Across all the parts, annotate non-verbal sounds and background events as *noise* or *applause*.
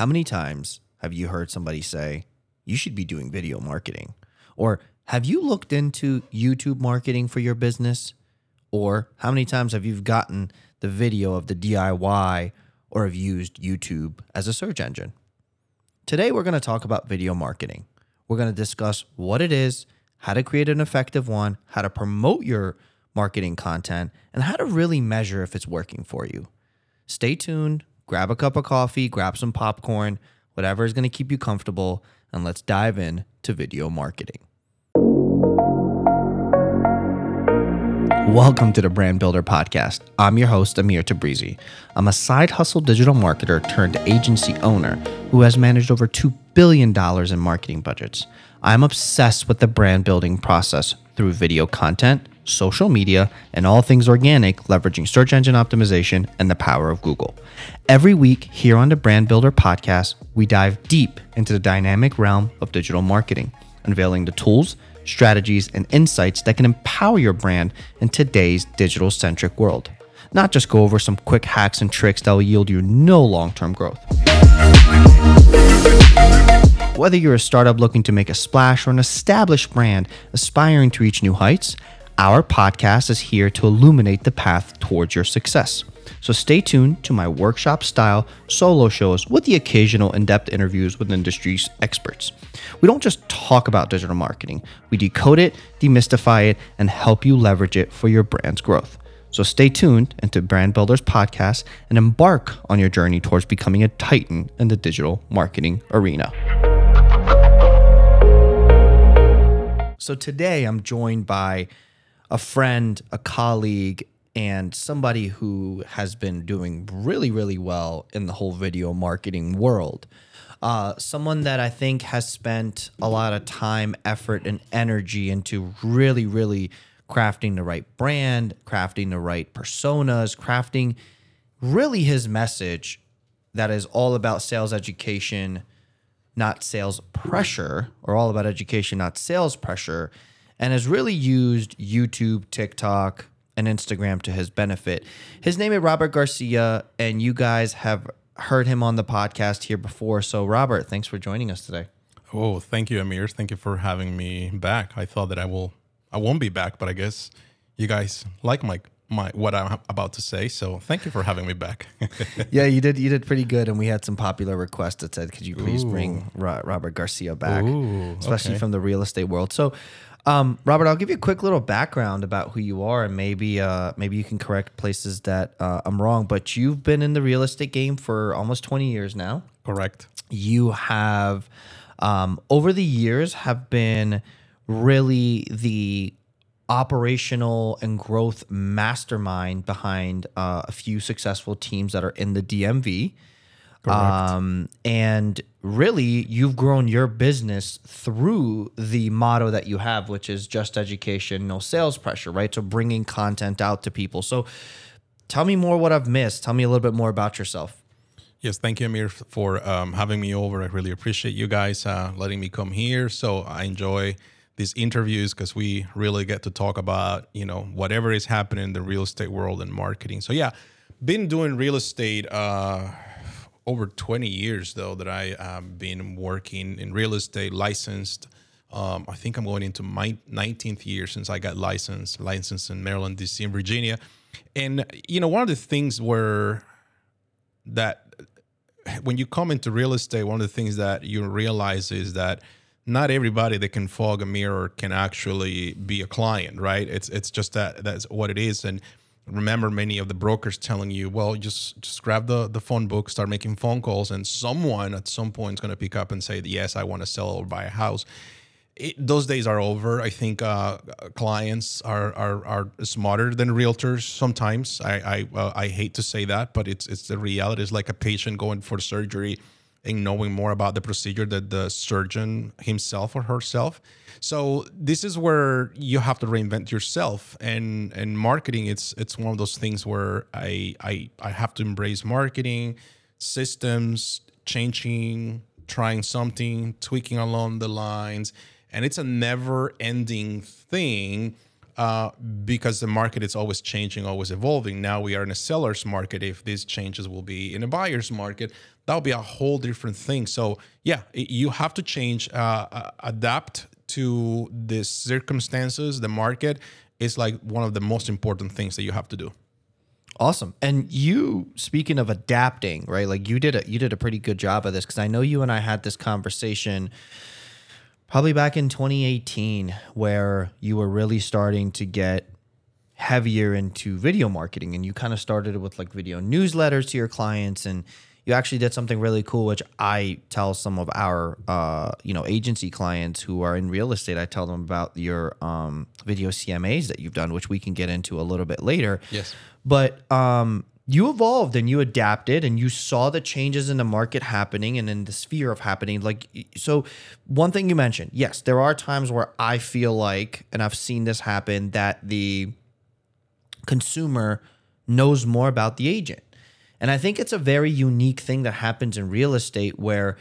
How many times have you heard somebody say, you should be doing video marketing? Or have you looked into YouTube marketing for your business? Or how many times have you gotten the video of the DIY or have used YouTube as a search engine? Today, we're going to talk about video marketing. We're going to discuss what it is, how to create an effective one, how to promote your marketing content, and how to really measure if it's working for you. Stay tuned, grab a cup of coffee, grab some popcorn, whatever is going to keep you comfortable, and let's dive in to video marketing. Welcome to the Brand Builder Podcast. I'm your host, Amir Tabrizi. I'm a side hustle digital marketer turned agency owner who has managed over $2 billion in marketing budgets. I'm obsessed with the brand building process through video content, social media, and all things organic, leveraging search engine optimization and the power of Google. Every week here on the Brand Builder Podcast, we dive deep into the dynamic realm of digital marketing, unveiling the tools, strategies, and insights that can empower your brand in today's digital centric world. Not just go over some quick hacks and tricks that will yield you no long term growth. Whether you're a startup looking to make a splash or an established brand aspiring to reach new heights, our podcast is here to illuminate the path towards your success. So stay tuned to my workshop style solo shows with the occasional in depth interviews with industry experts. We don't just talk about digital marketing, we decode it, demystify it, and help you leverage it for your brand's growth. So stay tuned into Brand Builders Podcast and embark on your journey towards becoming a titan in the digital marketing arena. So today I'm joined by a friend, a colleague, and somebody who has been doing really, really well in the whole video marketing world. Uh, someone that I think has spent a lot of time, effort, and energy into really, really crafting the right brand, crafting the right personas, crafting really his message that is all about sales education, not sales pressure, or all about education, not sales pressure, and has really used YouTube, TikTok, and Instagram to his benefit. His name is Robert Garcia, and you guys have heard him on the podcast here before. So, Robert, thanks for joining us today. Oh, thank you, Amir. Thank you for having me back. I thought that I will, I won't be back, but I guess you guys like my my what I'm about to say. So thank you for having me back. *laughs* yeah, you did. You did pretty good, and we had some popular requests that said, "Could you please Ooh. bring Robert Garcia back, Ooh, especially okay. from the real estate world?" So, um, Robert, I'll give you a quick little background about who you are, and maybe uh, maybe you can correct places that uh, I'm wrong. But you've been in the real estate game for almost 20 years now. Correct. You have, um, over the years, have been really the operational and growth mastermind behind uh, a few successful teams that are in the DMV. Um, and really, you've grown your business through the motto that you have, which is just education, no sales pressure, right? So bringing content out to people. So tell me more what I've missed. Tell me a little bit more about yourself. Yes, thank you, Amir, for um, having me over. I really appreciate you guys uh, letting me come here. So I enjoy these interviews because we really get to talk about you know whatever is happening in the real estate world and marketing. So yeah, been doing real estate. Uh, over 20 years though that I have been working in real estate, licensed. Um, I think I'm going into my 19th year since I got licensed, licensed in Maryland, DC, and Virginia. And you know, one of the things where that when you come into real estate, one of the things that you realize is that not everybody that can fog a mirror can actually be a client, right? It's it's just that that's what it is. And remember many of the brokers telling you, well, just just grab the the phone book, start making phone calls, and someone at some point is going to pick up and say, yes, I want to sell or buy a house. It, those days are over. I think uh, clients are, are are smarter than realtors sometimes. I I, uh, I hate to say that, but it's it's the reality. It's like a patient going for surgery and knowing more about the procedure that the surgeon himself or herself. So this is where you have to reinvent yourself and and marketing it's it's one of those things where I I I have to embrace marketing systems changing trying something tweaking along the lines and it's a never ending thing uh, because the market is always changing, always evolving. Now we are in a seller's market. If these changes will be in a buyer's market, that'll be a whole different thing. So yeah, you have to change, uh, uh, adapt to the circumstances. The market is like one of the most important things that you have to do. Awesome. And you speaking of adapting, right? Like you did a you did a pretty good job of this because I know you and I had this conversation probably back in 2018 where you were really starting to get heavier into video marketing and you kind of started with like video newsletters to your clients and you actually did something really cool which i tell some of our uh, you know agency clients who are in real estate i tell them about your um, video cmas that you've done which we can get into a little bit later Yes. but um, you evolved and you adapted and you saw the changes in the market happening and in the sphere of happening like so one thing you mentioned yes there are times where i feel like and i've seen this happen that the consumer knows more about the agent. And i think it's a very unique thing that happens in real estate where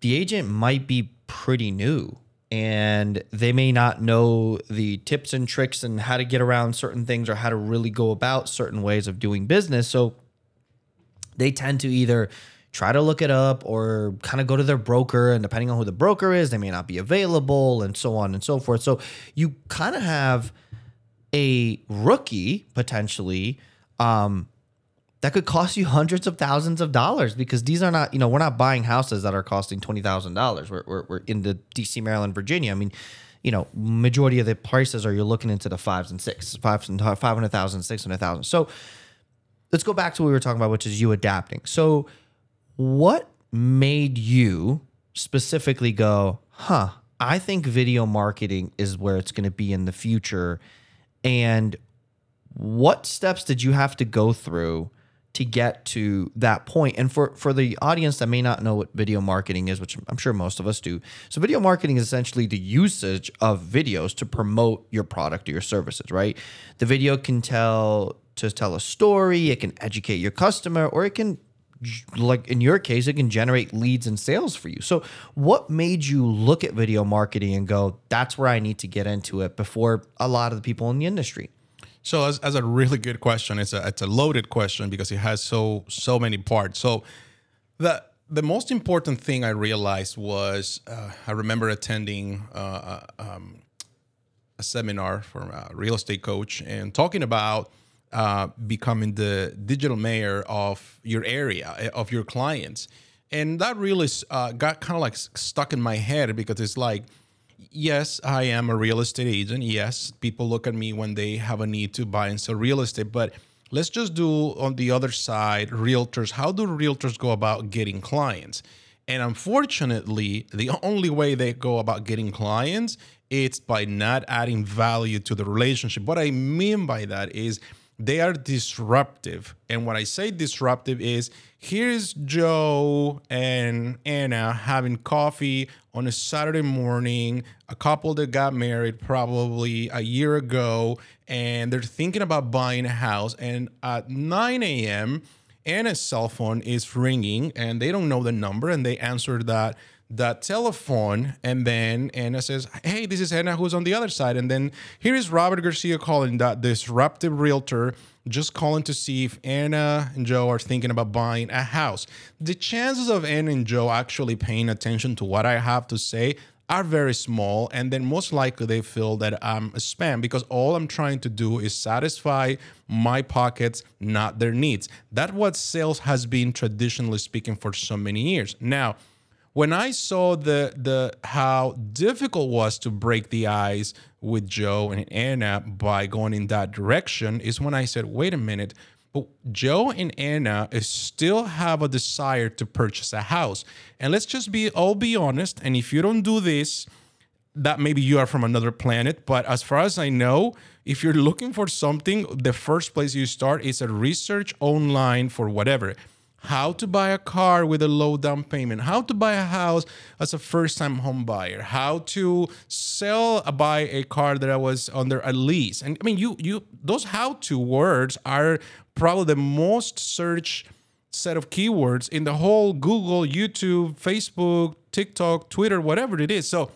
the agent might be pretty new and they may not know the tips and tricks and how to get around certain things or how to really go about certain ways of doing business. So they tend to either try to look it up or kind of go to their broker. And depending on who the broker is, they may not be available and so on and so forth. So you kind of have a rookie potentially um, that could cost you hundreds of thousands of dollars because these are not, you know, we're not buying houses that are costing twenty thousand dollars. We're, we're in the D.C., Maryland, Virginia. I mean, you know, majority of the prices are you're looking into the fives and six, five and five hundred thousand, six hundred thousand. So let's go back to what we were talking about, which is you adapting. So what made you specifically go, huh? I think video marketing is where it's going to be in the future, and what steps did you have to go through to get to that point. And for for the audience that may not know what video marketing is which i'm sure most of us do so video marketing is essentially the usage of videos to promote your product or your services right? The video can tell to tell a story it can educate your customer or it can like in your case it can generate leads and sales for you. So what made you look at video marketing and go that's where i need to get into it before a lot of the people in the industry So as, as a really good question, it's a it's a loaded question because it has so so many parts. So the the most important thing I realized was uh, I remember attending uh, um, a seminar from a real estate coach and talking about uh, becoming the digital mayor of your area eh, of your clients, and that really uh, got kind of like stuck in my head because it's like yes, I am a real estate agent. Yes, people look at me when they have a need to buy and sell real estate. But let's just do on the other side, realtors. How do realtors go about getting clients? And unfortunately, the only way they go about getting clients it's by not adding value to the relationship. What I mean by that is they are disruptive. And what I say disruptive is here's Joe and Anna having coffee on a Saturday morning, a couple that got married probably a year ago, and they're thinking about buying a house. And at 9 a.m., Anna's cell phone is ringing and they don't know the number and they answer that that telephone and then Anna says, Hey, this is Anna who's on the other side. And then here is Robert Garcia calling that disruptive realtor, just calling to see if Anna and Joe are thinking about buying a house. The chances of Anna and Joe actually paying attention to what I have to say are very small and then most likely they feel that I'm a spam because all I'm trying to do is satisfy my pockets, not their needs. That's what sales has been traditionally speaking for so many years. Now, when I saw the the how difficult it was to break the ice with Joe and Anna by going in that direction is when I said, wait a minute, but Joe and Anna uh, still have a desire to purchase a house. And let's just be all be honest. And if you don't do this, that maybe you are from another planet. But as far as I know, if you're looking for something, the first place you start is a research online for whatever how to buy a car with a low down payment, how to buy a house as a first time home buyer, how to sell a buy a car that I was under a lease. And I mean you you those how to words are probably the most searched set of keywords in the whole Google, YouTube, Facebook, TikTok, Twitter, whatever it is. So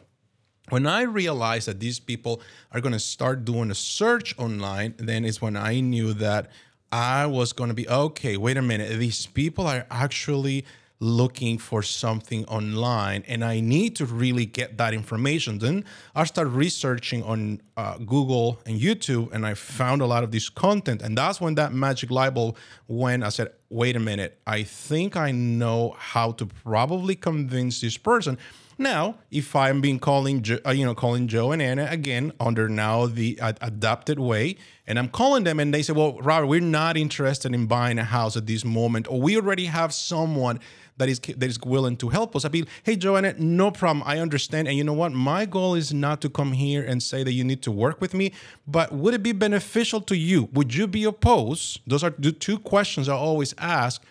when I realized that these people are going to start doing a search online, then is when I knew that I was going to be okay. Wait a minute, these people are actually looking for something online and I need to really get that information. Then I started researching on uh, Google and YouTube and I found a lot of this content. And that's when that magic light bulb went. I said, wait a minute, I think I know how to probably convince this person. Now, if I'm being calling, uh, you know, calling Joe and Anna again under now the adapted way, and I'm calling them and they say, well, Robert, we're not interested in buying a house at this moment, or we already have someone that is that is willing to help us. I'd be, hey, Joanna, no problem. I understand. And you know what? My goal is not to come here and say that you need to work with me, but would it be beneficial to you? Would you be opposed? Those are the two questions I always ask.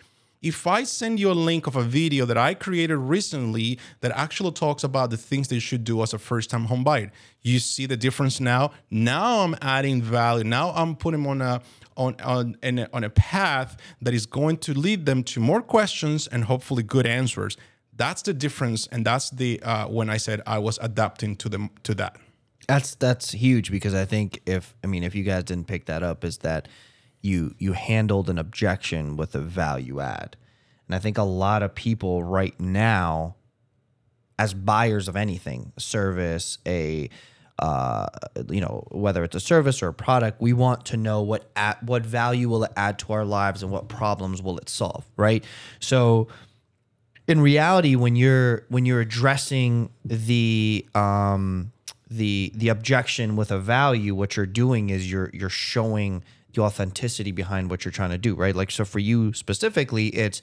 If I send you a link of a video that I created recently that actually talks about the things that you should do as a first time home buyer, you see the difference now. Now I'm adding value. Now I'm putting them on a on on on a path that is going to lead them to more questions and hopefully good answers. That's the difference, and that's the uh, when I said I was adapting to them to that. That's that's huge because I think if I mean if you guys didn't pick that up is that you you handled an objection with a value add. And I think a lot of people right now as buyers of anything, a service, a uh, you know, whether it's a service or a product, we want to know what at, what value will it add to our lives and what problems will it solve, right? So, in reality, when you're when you're addressing the um, the the objection with a value, what you're doing is you're you're showing the authenticity behind what you're trying to do, right? Like so, for you specifically, it's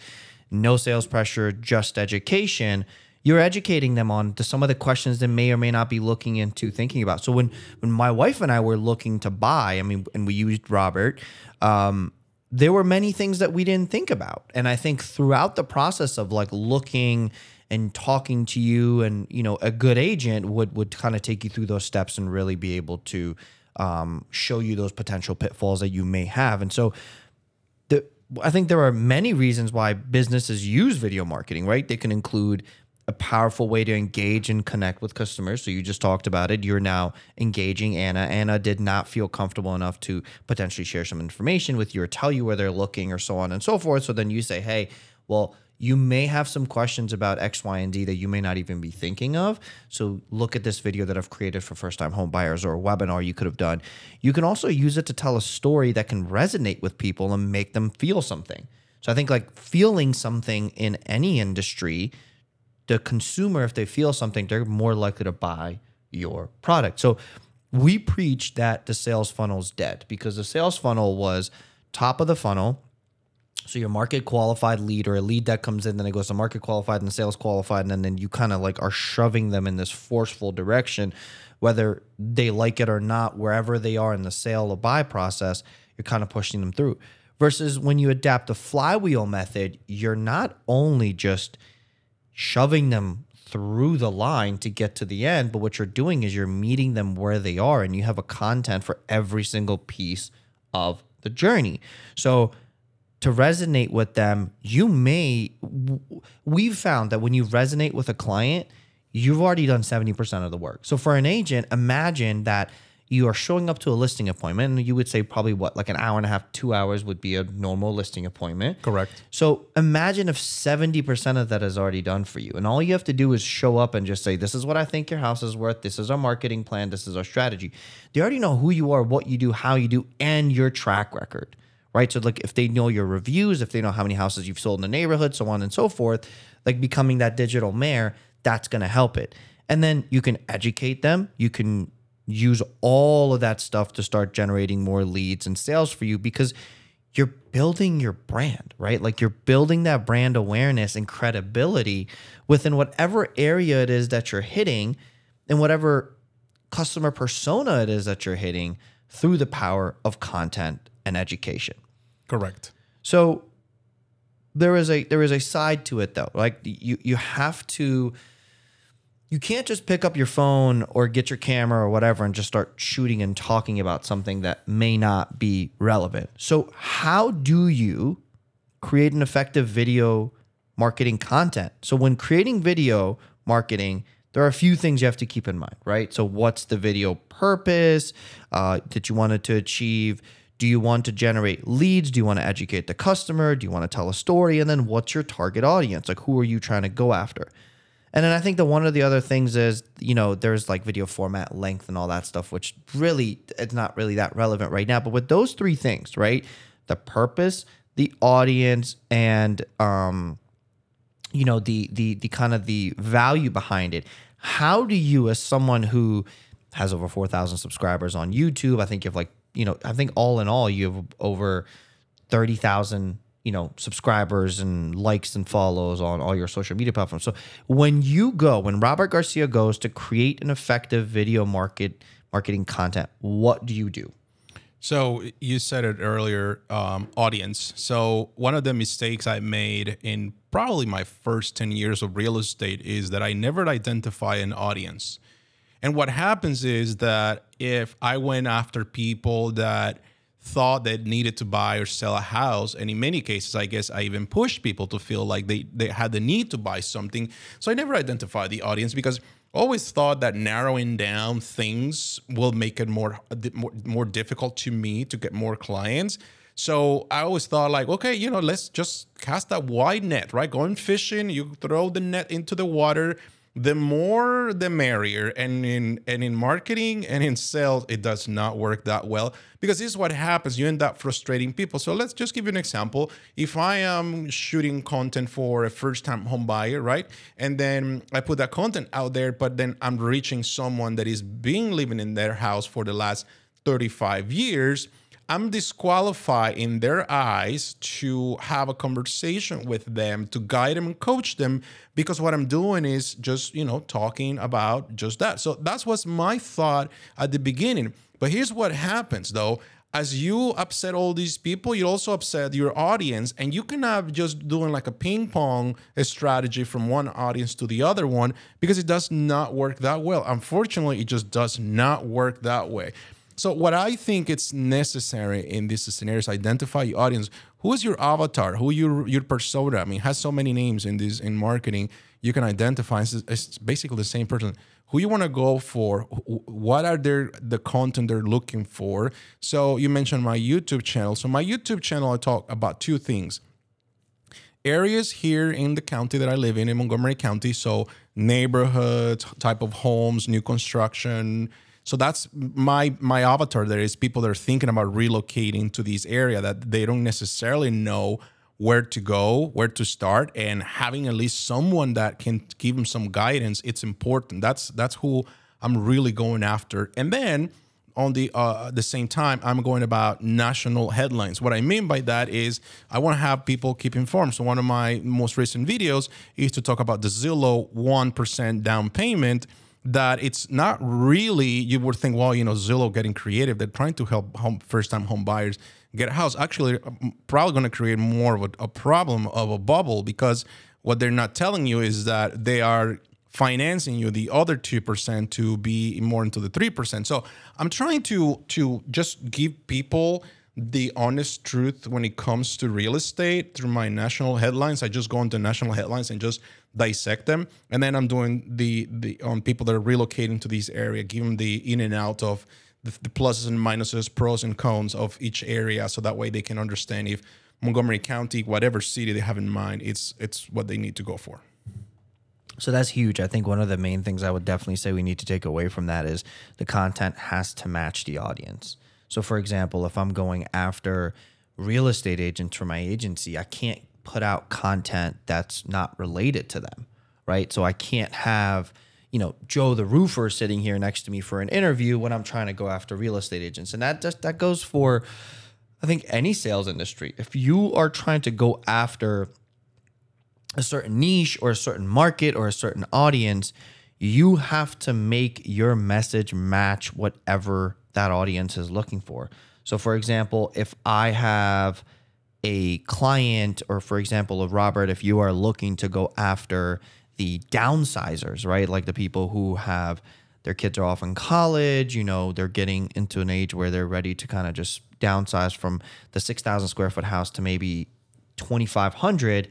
no sales pressure, just education you're educating them on to some of the questions they may or may not be looking into thinking about. So when when my wife and I were looking to buy, I mean, and we used Robert, um, there were many things that we didn't think about, and I think throughout the process of like looking and talking to you, and you know, a good agent would would kind of take you through those steps and really be able to um, show you those potential pitfalls that you may have, and so. The, I think there are many reasons why businesses use video marketing, right? They can include a powerful way to engage and connect with customers. So you just talked about it. You're now engaging Anna. Anna did not feel comfortable enough to potentially share some information with you or tell you where they're looking or so on and so forth. So then you say, hey, well, you may have some questions about X, Y, and D that you may not even be thinking of. So look at this video that I've created for first time home buyers or a webinar you could have done. You can also use it to tell a story that can resonate with people and make them feel something. So I think like feeling something in any industry the consumer, if they feel something, they're more likely to buy your product. So we preach that the sales funnel is dead because the sales funnel was top of the funnel. So your market qualified lead or a lead that comes in, then it goes to market qualified and sales qualified, and then, you kind of like are shoving them in this forceful direction, whether they like it or not, wherever they are in the sale or buy process, you're kind of pushing them through. Versus when you adapt the flywheel method, you're not only just – shoving them through the line to get to the end, but what you're doing is you're meeting them where they are and you have a content for every single piece of the journey. So to resonate with them, you may we've found that when you resonate with a client, you've already done 70% of the work. So for an agent, imagine that you are showing up to a listing appointment and you would say probably what like an hour and a half two hours would be a normal listing appointment. Correct. So imagine if 70% of that is already done for you and all you have to do is show up and just say this is what i think your house is worth. This is our marketing plan. This is our strategy. They already know who you are what you do how you do and your track record right so like if they know your reviews if they know how many houses you've sold in the neighborhood so on and so forth like becoming that digital mayor that's going to help it and then you can educate them you can use all of that stuff to start generating more leads and sales for you because you're building your brand, right? Like you're building that brand awareness and credibility within whatever area it is that you're hitting and whatever customer persona it is that you're hitting through the power of content and education. Correct. So there is a there is a side to it though. Like you you have to you can't just pick up your phone or get your camera or whatever and just start shooting and talking about something that may not be relevant. So, how do you create an effective video marketing content? So, when creating video marketing, there are a few things you have to keep in mind, right? So, what's the video purpose uh, that you wanted to achieve? Do you want to generate leads? Do you want to educate the customer? Do you want to tell a story? And then, what's your target audience? Like, who are you trying to go after? And then I think that one of the other things is, you know, there's like video format length and all that stuff, which really, it's not really that relevant right now. But with those three things, right? The purpose, the audience, and, um, you know the the the kind of the value behind it how do you as someone who has over 4000 subscribers on youtube i think you have like you know i think all in all you have over 30000 you know subscribers and likes and follows on all your social media platforms so when you go when robert garcia goes to create an effective video market marketing content what do you do So you said it earlier, um, audience. So one of the mistakes I made in probably my first 10 years of real estate is that I never identify an audience. And what happens is that if I went after people that thought they needed to buy or sell a house, and in many cases, I guess I even pushed people to feel like they, they had the need to buy something. So I never identified the audience because I always thought that narrowing down things will make it more, more more difficult to me to get more clients. So I always thought like, okay, you know, let's just cast that wide net, right? Going fishing, you throw the net into the water. The more, the merrier. And in and in marketing and in sales, it does not work that well because this is what happens. You end up frustrating people. So let's just give you an example. If I am shooting content for a first-time home buyer, right, and then I put that content out there, but then I'm reaching someone that is being living in their house for the last 35 years I'm disqualified in their eyes to have a conversation with them, to guide them and coach them, because what I'm doing is just, you know, talking about just that. So that's what's my thought at the beginning. But here's what happens though. As you upset all these people, you also upset your audience, and you cannot just doing like a ping pong strategy from one audience to the other one because it does not work that well. Unfortunately, it just does not work that way. So what I think it's necessary in this scenario is identify your audience. Who is your avatar? Who your your persona? I mean, has so many names in this in marketing. You can identify. It's, it's basically the same person. Who you want to go for? What are their the content they're looking for? So you mentioned my YouTube channel. So my YouTube channel, I talk about two things areas here in the county that I live in, in Montgomery County. So neighborhoods, type of homes, new construction, so that's my my avatar. There is people that are thinking about relocating to this area that they don't necessarily know where to go, where to start, and having at least someone that can give them some guidance. It's important. That's that's who I'm really going after. And then on the uh, the same time, I'm going about national headlines. What I mean by that is I want to have people keep informed. So one of my most recent videos is to talk about the Zillow one percent down payment that it's not really you would think well you know zillow getting creative they're trying to help home first time home buyers get a house actually uh, probably going to create more of a, a, problem of a bubble because what they're not telling you is that they are financing you the other 2% to be more into the 3% so i'm trying to to just give people the honest truth when it comes to real estate through my national headlines. I just go into national headlines and just dissect them, and then I'm doing the the on people that are relocating to this area, give them the in and out of the, the pluses and minuses, pros and cons of each area, so that way they can understand if Montgomery County, whatever city they have in mind, it's it's what they need to go for. So that's huge. I think one of the main things I would definitely say we need to take away from that is the content has to match the audience. So, for example, if I'm going after real estate agents for my agency, I can't put out content that's not related to them, right? So I can't have, you know, Joe the roofer sitting here next to me for an interview when I'm trying to go after real estate agents. And that just that goes for I think any sales industry. If you are trying to go after a certain niche or a certain market or a certain audience, you have to make your message match whatever that audience is looking for. So, for example, if I have a client, or for example, of Robert, if you are looking to go after the downsizers, right? Like the people who have their kids are off in college, you know, they're getting into an age where they're ready to kind of just downsize from the 6,000 square foot house to maybe 2,500.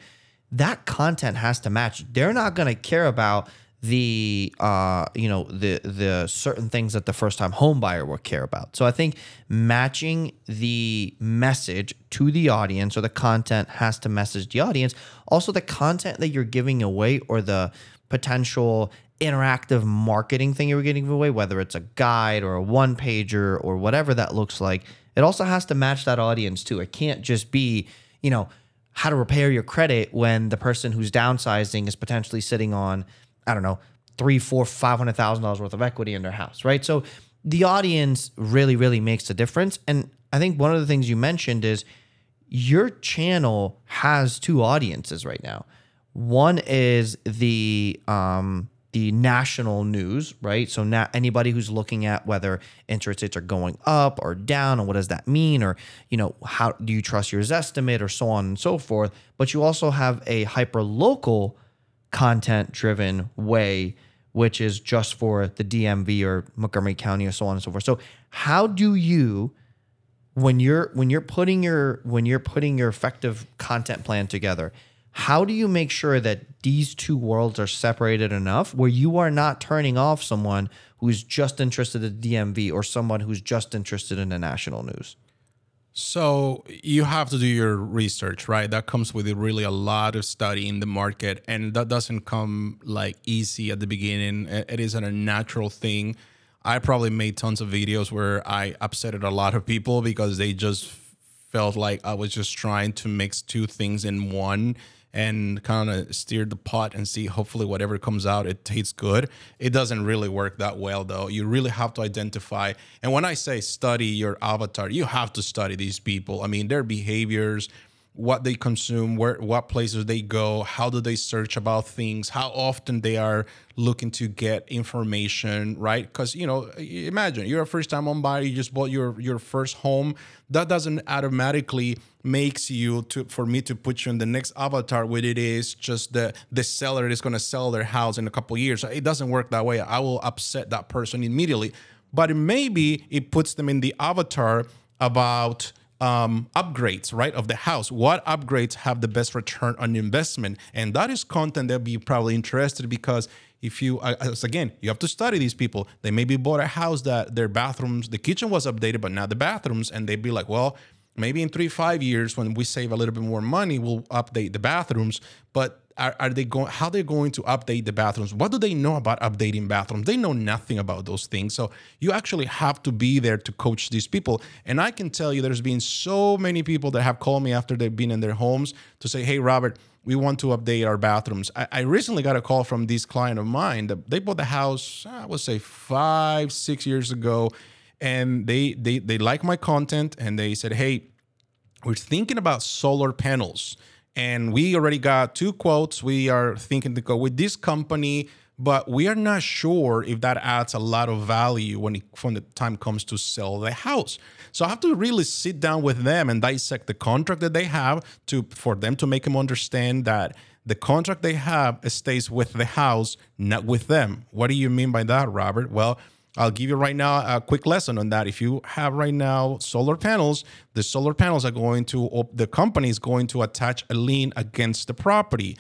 That content has to match. They're not going to care about the uh you know the the certain things that the first time home buyer will care about. So i think matching the message to the audience or the content has to message the audience. Also the content that you're giving away or the potential interactive marketing thing you're giving away whether it's a guide or a one pager or whatever that looks like it also has to match that audience too. It can't just be you know how to repair your credit when the person who's downsizing is potentially sitting on I don't know, three, four, five hundred thousand dollars worth of equity in their house, right? So the audience really, really makes a difference. And I think one of the things you mentioned is your channel has two audiences right now. One is the um, the national news, right? So now anybody who's looking at whether interest rates are going up or down, and what does that mean, or you know, how do you trust your estimate, or so on and so forth. But you also have a hyper local content driven way, which is just for the DMV or Montgomery County or so on and so forth. So how do you when you're when you're putting your when you're putting your effective content plan together, how do you make sure that these two worlds are separated enough where you are not turning off someone who's just interested in the DMV or someone who's just interested in the national news? So you have to do your research, right? That comes with really a lot of study in the market, and that doesn't come like easy at the beginning. It isn't a natural thing. I probably made tons of videos where I upsetted a lot of people because they just felt like I was just trying to mix two things in one and kind of steer the pot and see hopefully whatever comes out it tastes good. It doesn't really work that well though. You really have to identify and when i say study your avatar you have to study these people. I mean their behaviors what they consume, where what places they go, how do they search about things, how often they are looking to get information, right? Because you know, imagine you're a first time home buyer, you just bought your your first home. That doesn't automatically makes you to for me to put you in the next avatar with it is just the the seller is going to sell their house in a couple years. It doesn't work that way. I will upset that person immediately. But maybe it puts them in the avatar about um, upgrades, right, of the house. What upgrades have the best return on investment? And that is content that be probably interested because if you, as again, you have to study these people. They maybe bought a house that their bathrooms, the kitchen was updated, but not the bathrooms, and they'd be like, well, maybe in three five years when we save a little bit more money, we'll update the bathrooms. But are, are they going how they're going to update the bathrooms. What do they know about updating bathrooms? They know nothing about those things. So you actually have to be there to coach these people. And i can tell you there's been so many people that have called me after they've been in their homes to say hey robert we want to update our bathrooms. I, I recently got a call from this client of mine that they bought the house i would say five six years ago. And they they they like my content and they said hey we're thinking about solar panels and we already got two quotes. We are thinking to go with this company, but we are not sure if that adds a lot of value when it, when the time comes to sell the house. So I have to really sit down with them and dissect the contract that they have to for them to make them understand that the contract they have stays with the house, not with them. What do you mean by that, Robert? Well, I'll give you right now a quick lesson on that. If you have right now solar panels, the solar panels are going to, the company is going to attach a lien against the property.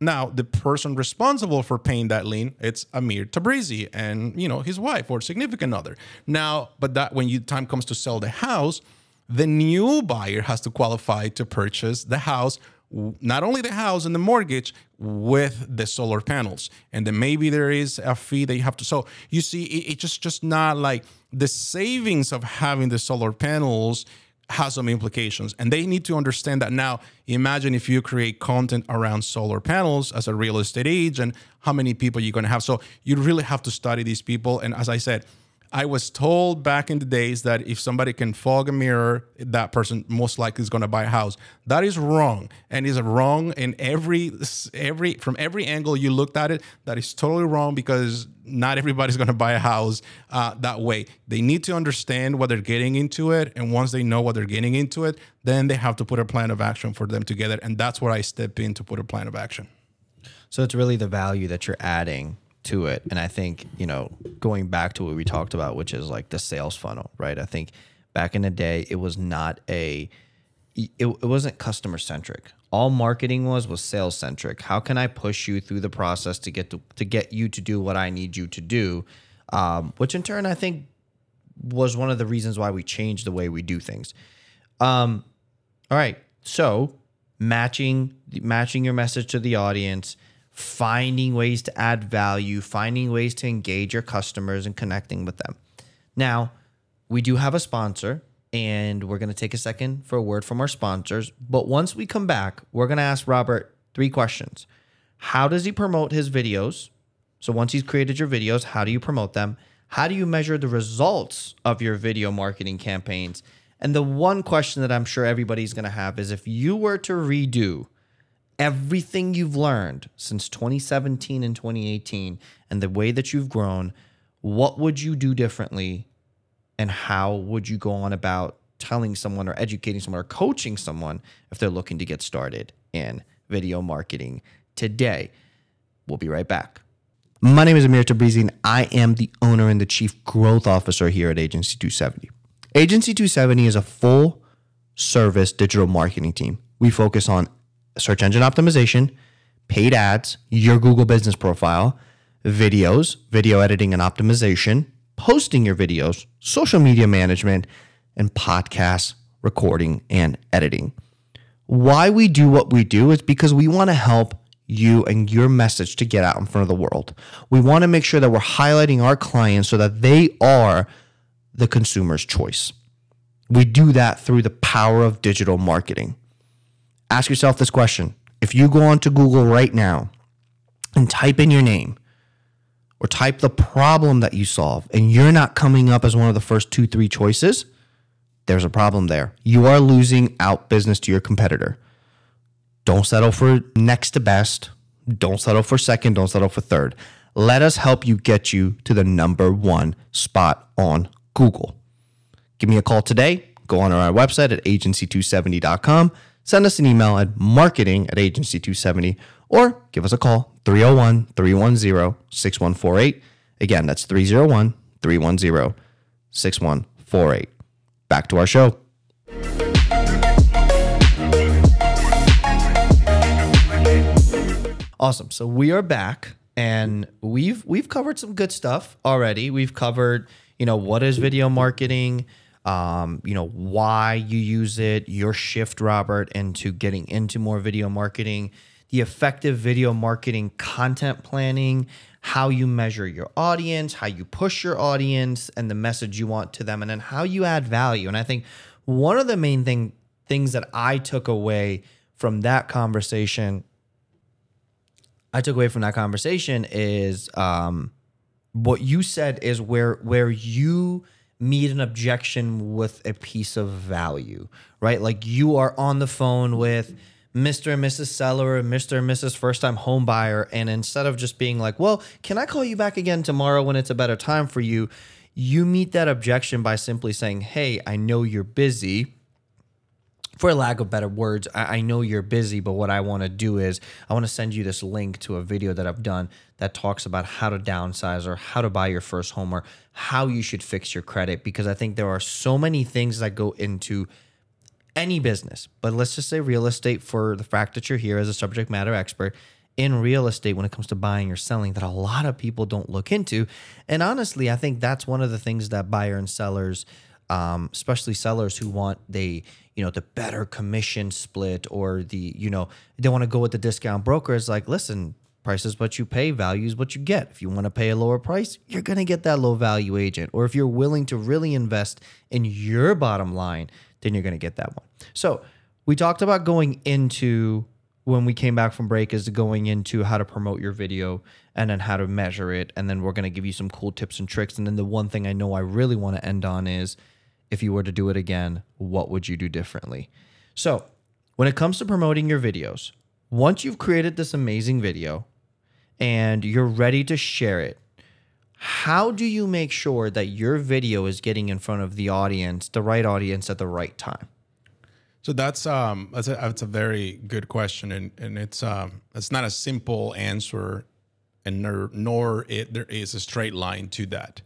Now, the person responsible for paying that lien, it's Amir Tabrizi and, you know, his wife or significant other. Now, but that when you time comes to sell the house, the new buyer has to qualify to purchase the house not only the house and the mortgage with the solar panels. And then maybe there is a fee that you have to so you see it, it just just not like the savings of having the solar panels has some implications. And they need to understand that now imagine if you create content around solar panels as a real estate agent how many people you're going to have. So you really have to study these people. And as i said I was told back in the days that if somebody can fog a mirror, that person most likely is going to buy a house. That is wrong, and is wrong in every every from every angle you looked at it. That is totally wrong because not everybody's *laughs* going to buy a house uh, that way. They need to understand what they're getting into it, and once they know what they're getting into it, then they have to put a plan of action for them together, and that's where I step in to put a plan of action. So it's really the value that you're adding to it. And I think, you know, going back to what we talked about, which is like the sales funnel, right? I think back in the day, it was not a it, it wasn't customer centric. All marketing was was sales centric. How can I push you through the process to get to, to get you to do what I need you to do? Um, which in turn I think was one of the reasons why we changed the way we do things. Um, all right, so matching matching your message to the audience, finding ways to add value, finding ways to engage your customers and connecting with them. Now, we do have a sponsor and we're going to take a second for a word from our sponsors. But once we come back, we're going to ask Robert three questions. How does he promote his videos? So once he's created your videos, how do you promote them? How do you measure the results of your video marketing campaigns? And the one question that I'm sure everybody's going to have is if you were to redo everything you've learned since 2017 and 2018 and the way that you've grown, what would you do differently and how would you go on about telling someone or educating someone or coaching someone if they're looking to get started in video marketing today? We'll be right back. My name is Amir Tabrizi, and I am the owner and the chief growth officer here at Agency 270. Agency 270 is a full service digital marketing team. We focus on search engine optimization, paid ads, your Google business profile, videos, video editing and optimization, posting your videos, social media management, and podcast recording and editing. Why we do what we do is because we want to help you and your message to get out in front of the world. We want to make sure that we're highlighting our clients so that they are the consumer's choice. We do that through the power of digital marketing. Ask yourself this question. If you go onto Google right now and type in your name, or type the problem that you solve and you're not coming up as one of the first two, three choices, there's a problem there. You are losing out business to your competitor. Don't settle for next to best. Don't settle for second. Don't settle for third. Let us help you get you to the number one spot on Google. Give me a call today. Go on our website at agency270.com. Send us an email at marketing at agency270 or give us a call 301 310 6148. Again, that's 301 310 6148. Back to our show. Awesome. So we are back and we've we've covered some good stuff already. We've covered, you know, what is video marketing, um, you know, why you use it, your shift, Robert, into getting into more video marketing the effective video marketing content planning, how you measure your audience, how you push your audience and the message you want to them, and then how you add value. And I think one of the main thing things that I took away from that conversation, I took away from that conversation is um, what you said is where where you meet an objection with a piece of value, right? Like you are on the phone with Mr. and Mrs. Seller, Mr. and Mrs. First Time Home Buyer. And instead of just being like, well, can I call you back again tomorrow when it's a better time for you? You meet that objection by simply saying, hey, I know you're busy. For lack of better words, I, I know you're busy, but what I want to do is I want to send you this link to a video that I've done that talks about how to downsize or how to buy your first home or how you should fix your credit. Because I think there are so many things that go into any business, but let's just say real estate for the fact that you're here as a subject matter expert in real estate when it comes to buying or selling that a lot of people don't look into. And honestly, I think that's one of the things that buyer and sellers, um, especially sellers who want they, you know, the better commission split or the, you know, they want to go with the discount broker is like, listen, price is what you pay, value is what you get. If you want to pay a lower price, you're going to get that low value agent. Or if you're willing to really invest in your bottom line, then you're going to get that one. So we talked about going into when we came back from break is going into how to promote your video and then how to measure it. And then we're going to give you some cool tips and tricks. And then the one thing I know I really want to end on is if you were to do it again, what would you do differently? So when it comes to promoting your videos, once you've created this amazing video and you're ready to share it, how do you make sure that your video is getting in front of the audience, the right audience at the right time? So that's um that's a, that's a very good question, and and it's um it's not a simple answer, and nor, nor it there is a straight line to that.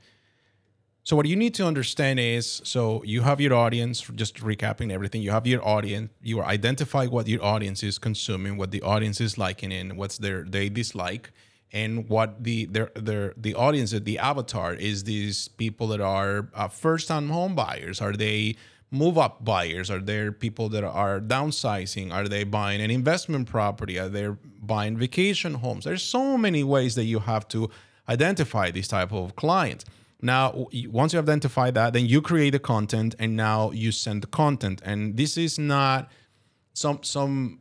So what you need to understand is so you have your audience, just recapping everything, you have your audience, you are identify what your audience is consuming, what the audience is liking and what's their they dislike and what the their their the audience the avatar is these people that are uh, first time home buyers. Are they move up buyers? Are there people that are downsizing? Are they buying an investment property? Are they buying vacation homes? There's so many ways that you have to identify this type of client now once you identify that then you create the content and now you send the content and this is not some some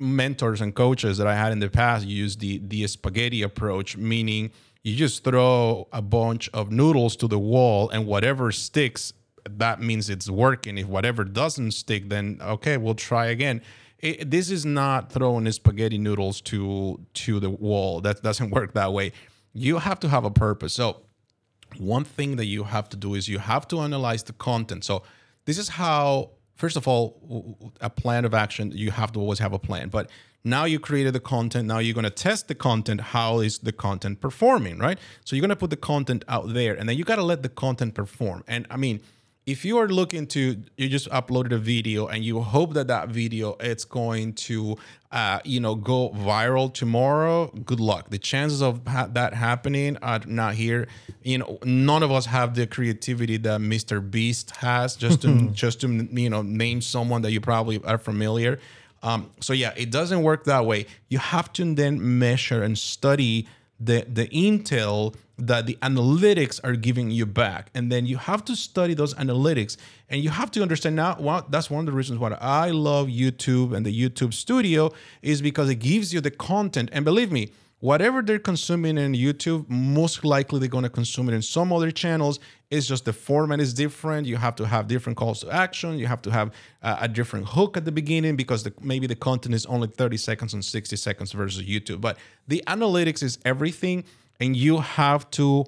mentors and coaches that I had in the past use the the spaghetti approach, meaning you just throw a bunch of noodles to the wall and whatever sticks, that means it's working. If whatever doesn't stick, then okay, we'll try again. It, this is not throwing spaghetti noodles to to the wall. That doesn't *laughs* work that way. You have to have a purpose. So one thing that you have to do is you have to analyze the content. So this is how first of all, a plan of action, you have to always have a plan. But now you created the content. Now you're going to test the content. How is the content performing, right? So you're going to put the content out there and then you got to let the content perform. And I mean, if you are looking to you just uploaded a video and you hope that that video it's going to uh, you know go viral tomorrow good luck. The chances of ha- that happening are not here. You know none of us have the creativity that mr beast has just to *laughs* just to you know name someone that you probably are familiar. Um, so yeah it doesn't work that way. You have to then measure and study the the intel that the analytics are giving you back. And then you have to study those analytics and you have to understand now well, that's one of the reasons why i love youtube and the youtube studio is because it gives you the content. And believe me whatever they're consuming in youtube most likely they're going to consume it in some other channels. It's just the format is different. You have to have different calls to action. You have to have uh, a different hook at the beginning because the, maybe the content is only 30 seconds and 60 seconds versus youtube. But the analytics is everything and you have to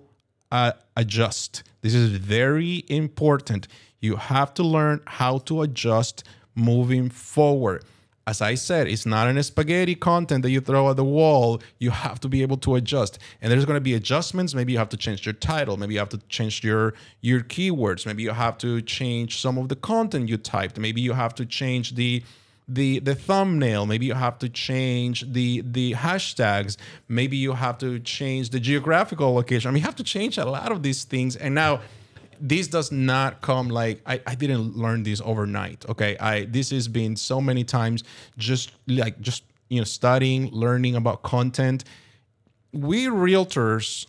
uh, adjust. This is very important. You have to learn how to adjust moving forward. As I said, it's not an spaghetti content that you throw at the wall. You have to be able to adjust. And there's going to be adjustments. Maybe you have to change your title. Maybe you have to change your your keywords. Maybe you have to change some of the content you typed. Maybe you have to change the the the thumbnail maybe you have to change the the hashtags. Maybe you have to change the geographical location. I mean you have to change a lot of these things. And now this does not come like I, I didn't learn this overnight okay? I this has been so many times just like just you know studying learning about content. We realtors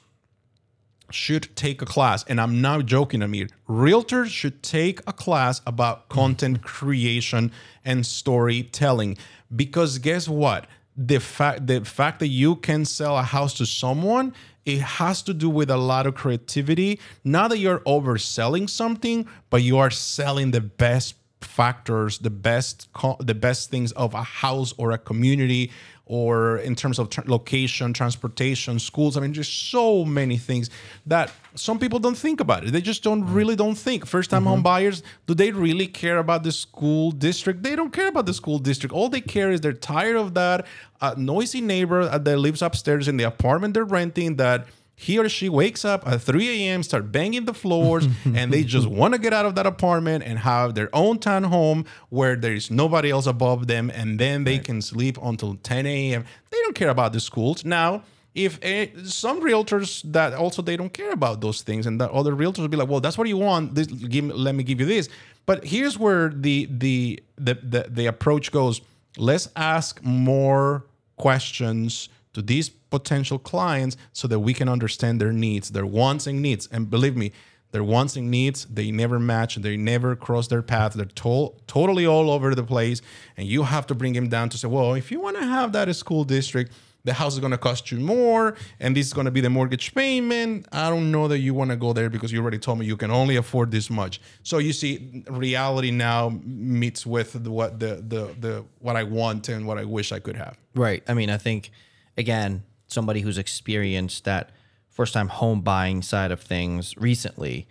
should take a class, and I'm not joking, Amir. Realtors should take a class about content creation and storytelling. Because guess what? The fact the fact that you can sell a house to someone, it has to do with a lot of creativity. Not that you're overselling something, but you are selling the best factors, the best the best things of a house or a community or in terms of tra- location, transportation, schools. I mean, just so many things that some people don't think about it. They just don't mm. really don't think. First time mm-hmm. home buyers, do they really care about the school district? They don't care about the school district. All they care is they're tired of that uh, noisy neighbor that lives upstairs in the apartment they're renting that he or she wakes up at 3 a.m., start banging the floors, *laughs* and they just want to get out of that apartment and have their own town home where there is nobody else above them, and then they right. can sleep until 10 a.m. They don't care about the schools. Now, if a, some realtors that also they don't care about those things, and that other realtors will be like, "Well, that's what you want. This, give, let me give you this." But here's where the the the the, the approach goes. Let's ask more questions to these potential clients so that we can understand their needs, their wants and needs. And believe me, their wants and needs, they never match, they never cross their path. They're to- totally all over the place. And you have to bring them down to say, well, if you want to have that school district, the house is going to cost you more and this is going to be the mortgage payment i don't know that you want to go there because you already told me you can only afford this much so you see reality now meets with the, what the, the the what i want and what i wish i could have right i mean i think again, somebody who's experienced that first time home buying side of things recently.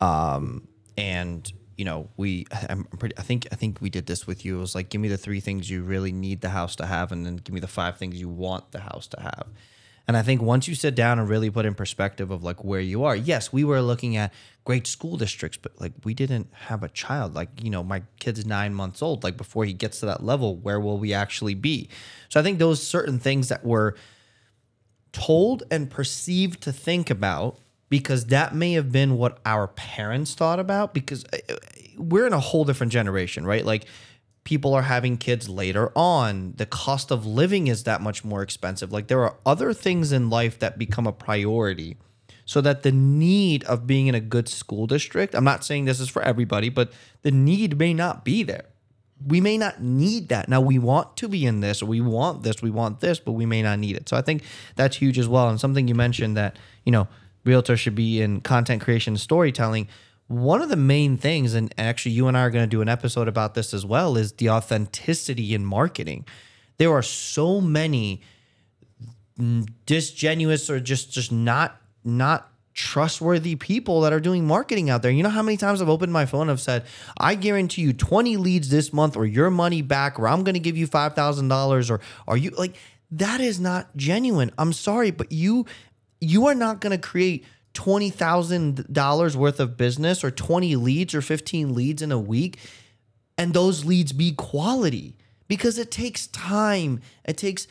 Um, and you know, we I'm pretty I think I think we did this with you. It was like give me the three things you really need the house to have and then give me the five things you want the house to have. And I think once you sit down and really put in perspective of like where you are, yes, we were looking at great school districts, but like we didn't have a child. Like, you know, my kid's nine months old. Like before he gets to that level, where will we actually be? So I think those certain things that were told and perceived to think about because that may have been what our parents thought about because uh, we're in a whole different generation, right? Like people are having kids later on. The cost of living is that much more expensive. Like there are other things in life that become a priority so that the need of being in a good school district, I'm not saying this is for everybody, but the need may not be there. We may not need that. Now we want to be in this, we want this, we want this, but we may not need it. So I think that's huge as well. And something you mentioned that, you know, realtors should be in content creation storytelling. One of the main things, and actually you and I are going to do an episode about this as well, is the authenticity in marketing. There are so many disgenuous or just just not not trustworthy people that are doing marketing out there. You know how many times I've opened my phone and I've said, I guarantee you 20 leads this month or your money back or I'm going to give you $5,000 or are you like that is not genuine. I'm sorry, but you you are not going to create $20,000 worth of business or 20 leads or 15 leads in a week and those leads be quality because it takes time. It takes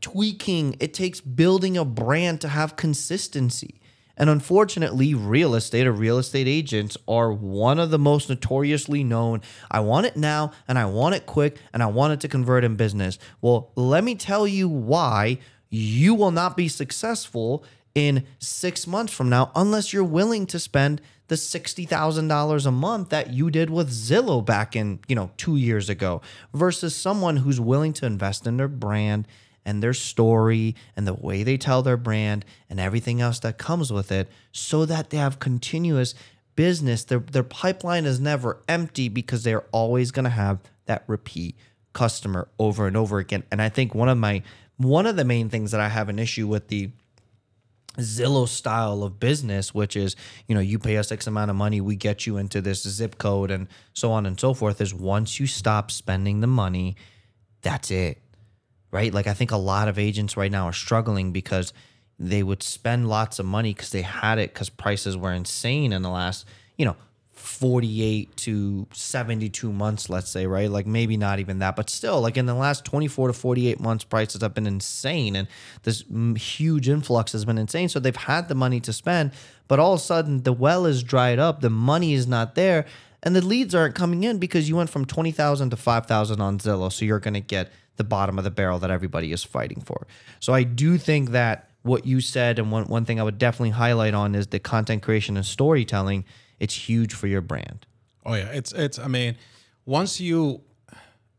tweaking, it takes building a brand to have consistency. And unfortunately, real estate or real estate agents are one of the most notoriously known. I want it now and I want it quick and I want it to convert in business. Well, let me tell you why you will not be successful in six months from now unless you're willing to spend the $60,000 a month that you did with Zillow back in, you know, 2 years ago versus someone who's willing to invest in their brand and their story and the way they tell their brand and everything else that comes with it so that they have continuous business. Their their pipeline is never empty because they're always going to have that repeat customer over and over again. And I think one of my one of the main things that I have an issue with the Zillow style of business, which is, you know, you pay us X amount of money, we get you into this zip code and so on and so forth, is once you stop spending the money, that's it. Right. Like I think a lot of agents right now are struggling because they would spend lots of money because they had it because prices were insane in the last, you know, 48 to 72 months, let's say, right? Like maybe not even that, but still, like in the last 24 to 48 months, prices have been insane and this huge influx has been insane. So they've had the money to spend, but all of a sudden the well is dried up, the money is not there, and the leads aren't coming in because you went from 20,000 to 5,000 on Zillow. So you're going to get the bottom of the barrel that everybody is fighting for. So I do think that what you said, and one, one thing I would definitely highlight on is the content creation and storytelling it's huge for your brand. Oh yeah, it's it's. I mean, once you,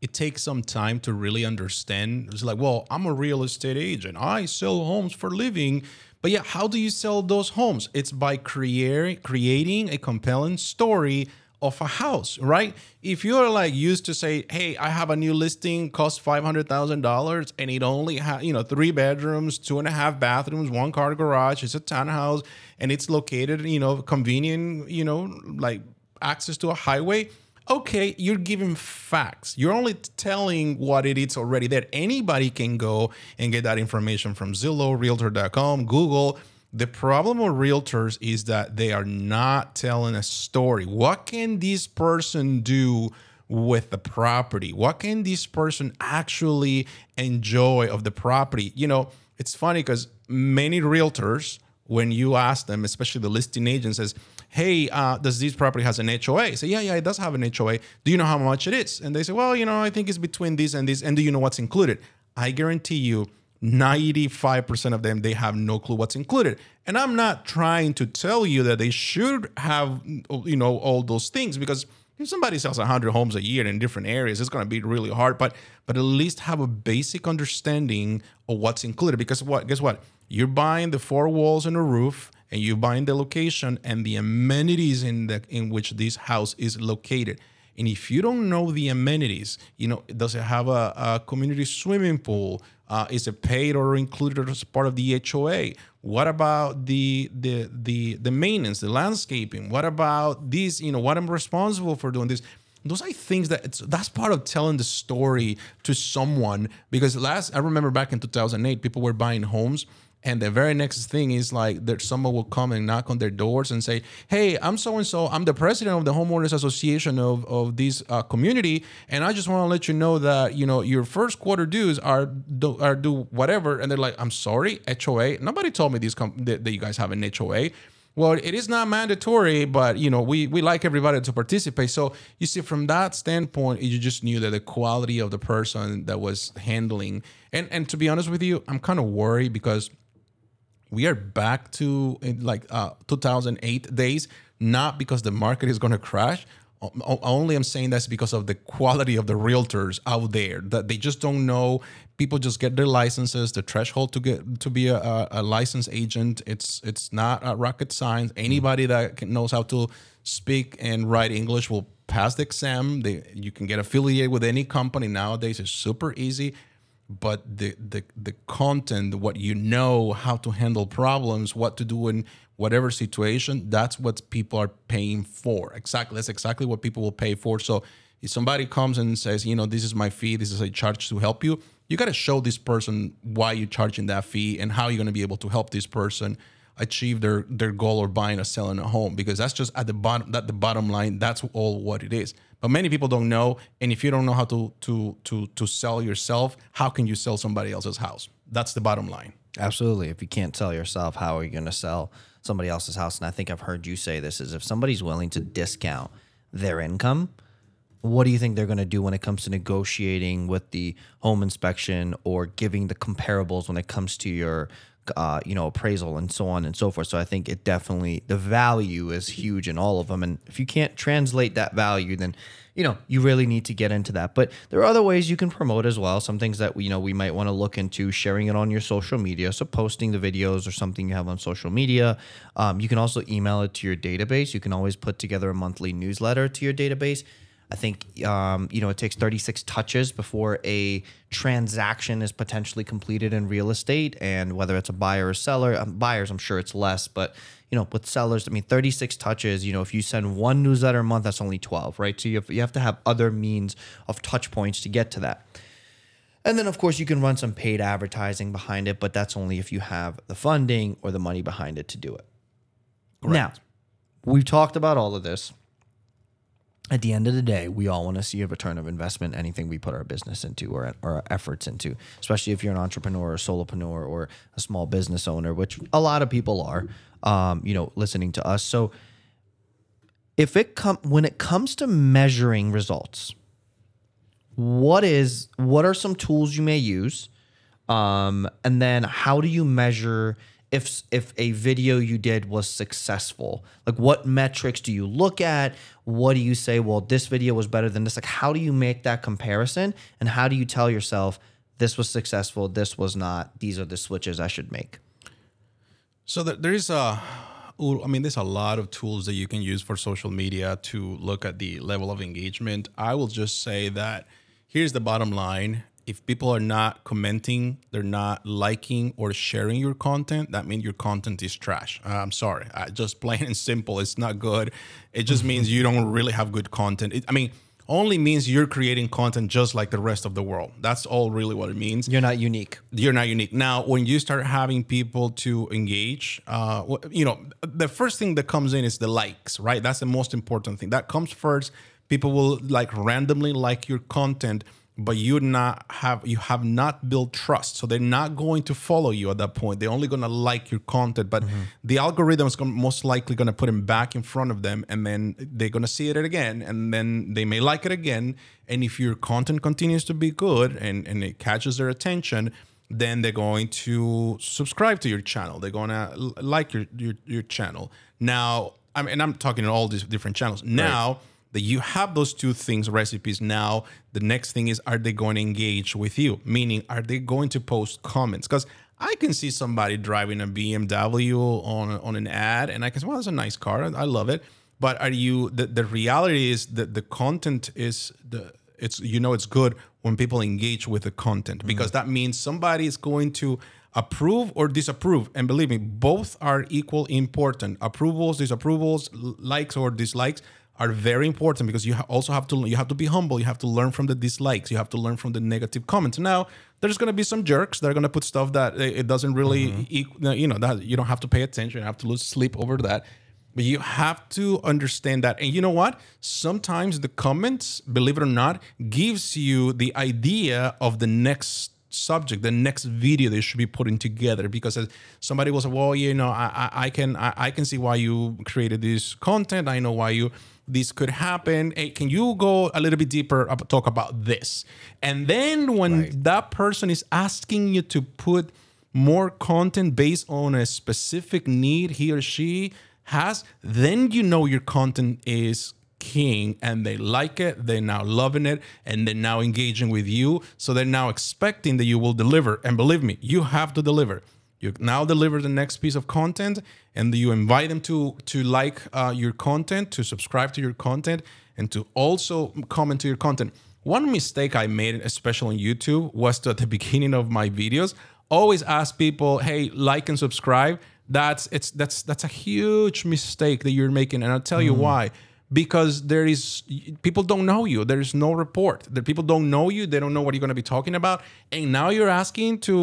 it takes some time to really understand. It's like, well, I'm a real estate agent. I sell homes for living. But yeah, how do you sell those homes? It's by creating creating a compelling story of a house, right? If you're like used to say, "Hey, I have a new listing, cost five hundred thousand dollars, and it only has you know three bedrooms, two and a half bathrooms, one car garage. It's a townhouse, and it's located, you know, convenient, you know, like access to a highway." Okay, you're giving facts. You're only telling what it is already there. Anybody can go and get that information from Zillow, Realtor.com, Google the problem with realtors is that they are not telling a story. What can this person do with the property? What can this person actually enjoy of the property? You know, it's funny because many realtors, when you ask them, especially the listing agent, says, "Hey, uh, does this property has an HOA?" I say, "Yeah, yeah, it does have an HOA. Do you know how much it is?" And they say, "Well, you know, I think it's between this and this." And do you know what's included? I guarantee you 95% of them they have no clue what's included. And i'm not trying to tell you that they should have you know all those things because if somebody sells 100 homes a year in different areas it's going to be really hard. But but at least have a basic understanding of what's included. Because what guess what? You're buying the four walls and a roof and you're buying the location and the amenities in the in which this house is located. And if you don't know the amenities, you know, does it have a, a community swimming pool? Uh, is it paid or included as part of the HOA? What about the the the the maintenance, the landscaping? What about these? You know, what I'm responsible for doing this? Those are things that that's part of telling the story to someone. Because last I remember back in 2008, people were buying homes and the very next thing is like that someone will come and knock on their doors and say, "Hey, I'm so and so. I'm the president of the homeowners association of of this uh, community, and I just want to let you know that you know your first quarter dues are do, are due whatever." And they're like, "I'm sorry, HOA. Nobody told me these com- that, that you guys have an HOA." Well, it is not mandatory, but you know we we like everybody to participate. So you see, from that standpoint, you just knew that the quality of the person that was handling, and and to be honest with you, I'm kind of worried because we are back to like uh, 2008 days, not because the market is going to crash. Only I'm saying that's because of the quality of the realtors out there that they just don't know. People just get their licenses. The threshold to get to be a, a licensed agent, it's it's not a rocket science. Anybody that knows how to speak and write English will pass the exam. They, you can get affiliated with any company nowadays. It's super easy but the the the content what you know how to handle problems what to do in whatever situation that's what people are paying for. Exactly that's exactly what people will pay for. So if somebody comes and says you know this is my fee this is a charge to help you you got to show this person why you're charging that fee and how you're going to be able to help this person achieve their their goal or buying or selling a home because that's just at the bottom that the bottom line that's all what it is. But many people don't know and if you don't know how to to to to sell yourself how can you sell somebody else's house? That's the bottom line. Absolutely. If you can't sell yourself how are you going to sell somebody else's house? And i think i've heard you say this is if somebody's willing to discount their income what do you think they're going to do when it comes to negotiating with the home inspection or giving the comparables when it comes to your uh, you know, appraisal and so on and so forth. So I think it definitely the value is huge in all of them. And if you can't translate that value, then you know you really need to get into that. But there are other ways you can promote as well. Some things that you know we might want to look into sharing it on your social media. So posting the videos or something you have on social media. Um, you can also email it to your database. You can always put together a monthly newsletter to your database I think um, you know it takes 36 touches before a transaction is potentially completed in real estate, and whether it's a buyer or seller, um, buyers I'm sure it's less, but you know with sellers, I mean 36 touches. You know if you send one newsletter a month, that's only 12, right? So you have, you have to have other means of touch points to get to that. And then, of course, you can run some paid advertising behind it, but that's only if you have the funding or the money behind it to do it. Correct. Now, we've talked about all of this at the end of the day, we all want to see a return of investment, anything we put our business into or, or our efforts into, especially if you're an entrepreneur or solopreneur or a small business owner, which a lot of people are, um, you know, listening to us. So if it come when it comes to measuring results, what is what are some tools you may use? Um, and then how do you measure if if a video you did was successful? Like what metrics do you look at? What do you say well this video was better than this like how do you make that comparison? And how do you tell yourself this was successful this was not these are the switches i should make so there is a I mean, there's a lot of tools that you can use for social media to look at the level of engagement. I will just say that here's the bottom line if people are not commenting, they're not liking or sharing your content, that means your content is trash. Uh, I'm sorry. I, just plain and simple, it's not good. It just means you don't really have good content. It, I mean, only means you're creating content just like the rest of the world. That's all really what it means. You're not unique. You're not unique. Now, when you start having people to engage, uh, you know, the first thing that comes in is the likes, right? That's the most important thing. That comes first. People will like randomly like your content but you not have you have not built trust. So they're not going to follow you at that point. They're only going to like your content but mm-hmm. the algorithm is most likely going to put them back in front of them and then they're going to see it again and then they may like it again. And if your content continues to be good and, and it catches their attention then they're going to subscribe to your channel. They're going to like your, your, your channel. Now i mean i'm talking in all these different channels. Now right that you have those two things recipes. Now the next thing is are they going to engage with you? Meaning are they going to post comments? Because i can see somebody driving a bmw on, on an ad and i can say well that's a nice car. I love it. But are you the, the reality is that the content is the it's you know it's good when people engage with the content mm. because mm. that means somebody is going to approve or disapprove. And believe me both are equal important. Approvals disapprovals likes or dislikes are very important because you also have to you have to be humble. You have to learn from the dislikes. You have to learn from the negative comments. Now, there's going to be some jerks that are going to put stuff that it doesn't really mm-hmm. equ- you know that you don't have to pay attention. You have to lose sleep over that. But you have to understand that. And you know what? Sometimes the comments, believe it or not, gives you the idea of the next subject, the next video they should be putting together. Because somebody was, well, you know, I, I, I can I, I can see why you created this content. I know why you this could happen. Hey, can you go a little bit deeper talk about this? And then when that person is asking you to put more content based on a specific need he or she has, then you know your content is king and they like it. They're now loving it and they're now engaging with you. So they're now expecting that you will deliver. And believe me, you have to deliver. You now deliver the next piece of content and you invite them to to like uh, your content, to subscribe to your content, and to also comment to your content. One mistake I made, especially on YouTube, was to at the *laughs* beginning of my videos, always ask people, "Hey, like and subscribe." That's it's that's that's a huge mistake that you're making, and I'll tell you why. Because there is people don't know you. There is no report. The people don't know you. They don't know what you're going to be talking about, and now you're asking to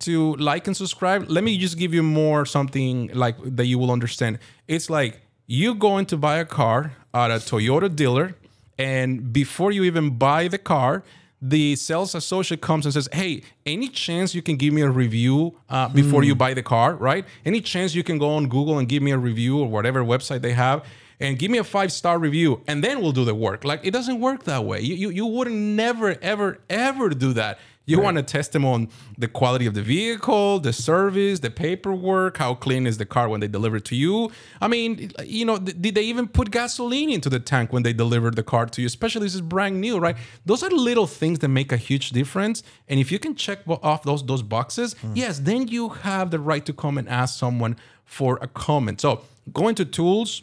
to like and subscribe. Let me just give you more something like that you will understand. It's like you going to buy a car at a Toyota dealer and before you even buy the car the sales associate comes and says hey any chance you can give me a review uh, before you buy the car right any chance you can go on google and give me a review or whatever website they have and give me a five star review and then we'll do the work like it doesn't work that way you, you, you wouldn't never ever ever do that you want to test them on the quality of the vehicle, the service, the paperwork, how clean is the car when they deliver it to you. I mean, you know, th- did they even put gasoline into the tank when they delivered the car to you? Especially this is brand new, right? Those are little things that make a huge difference. And if you can check off those those boxes, hmm. yes, then you have the right to come and ask someone for a comment. So go into tools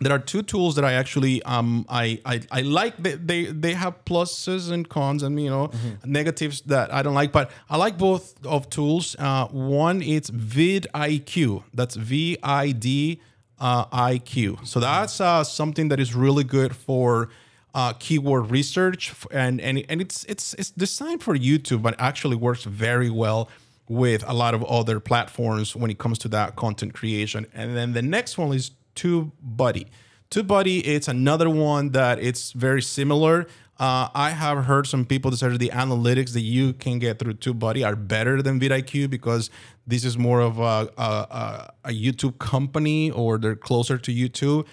there are two tools that I actually um I I, I like. They, they they have pluses and cons and you know negatives that I don't like but I like both of tools. Uh one it's vidIQ that's V I D uh, IQ so that's uh something that is really good for uh, keyword research and and and it's it's it's designed for YouTube but actually works very well with a lot of other platforms when it comes to that content creation. And then the next one is TubeBuddy. TubeBuddy, it's another one that it's very similar. Uh, I have heard some people that the analytics that you can get through TubeBuddy are better than vidIQ because this is more of a, a, a, a YouTube company or they're closer to YouTube.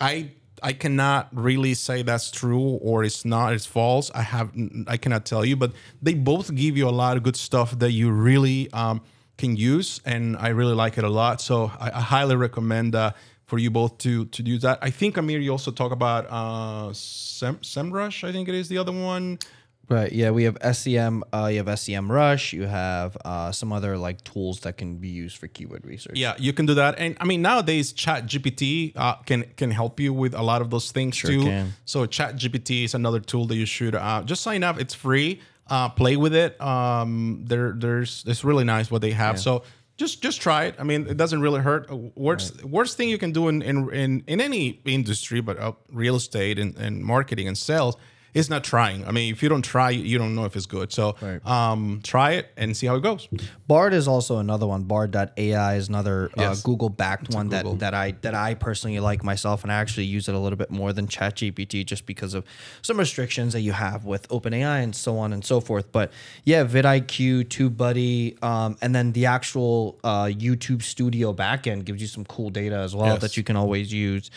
I I cannot really say that's true or it's not. It's false. I have I cannot tell you, but they both give you a lot of good stuff that you really um, can use, and I really like it a lot. So I, I highly recommend uh, for you both to to do that. I think Amir, you also talk about uh, Sem, SEMrush. I think it is the other one. Right. Yeah, we have SEM. Uh, you have SEM Rush. You have uh, some other like tools that can be used for keyword research. Yeah, you can do that, and I mean nowadays Chat GPT uh, can can help you with a lot of those things too. can. So Chat GPT is another tool that you should uh, just sign up. It's free. Uh, play with it. Um, there there's it's really nice what they have. So just just try it. I mean, it doesn't really hurt. Uh, Worst worst thing you can do in in in, in any industry, but uh, real estate and, and marketing and sales. Is not trying. I mean, if you don't try, you don't know if it's good. So, um, try it and see how it goes. Bard is also another one. Bard.ai is another uh, Google backed one that, that I that I personally like myself and I actually use it a little bit more than ChatGPT just because of some restrictions that you have with OpenAI and so on and so forth. But yeah, vidIQ, TubeBuddy, um, and then the actual uh, YouTube Studio backend gives you some cool data as well Yes. that you can always use.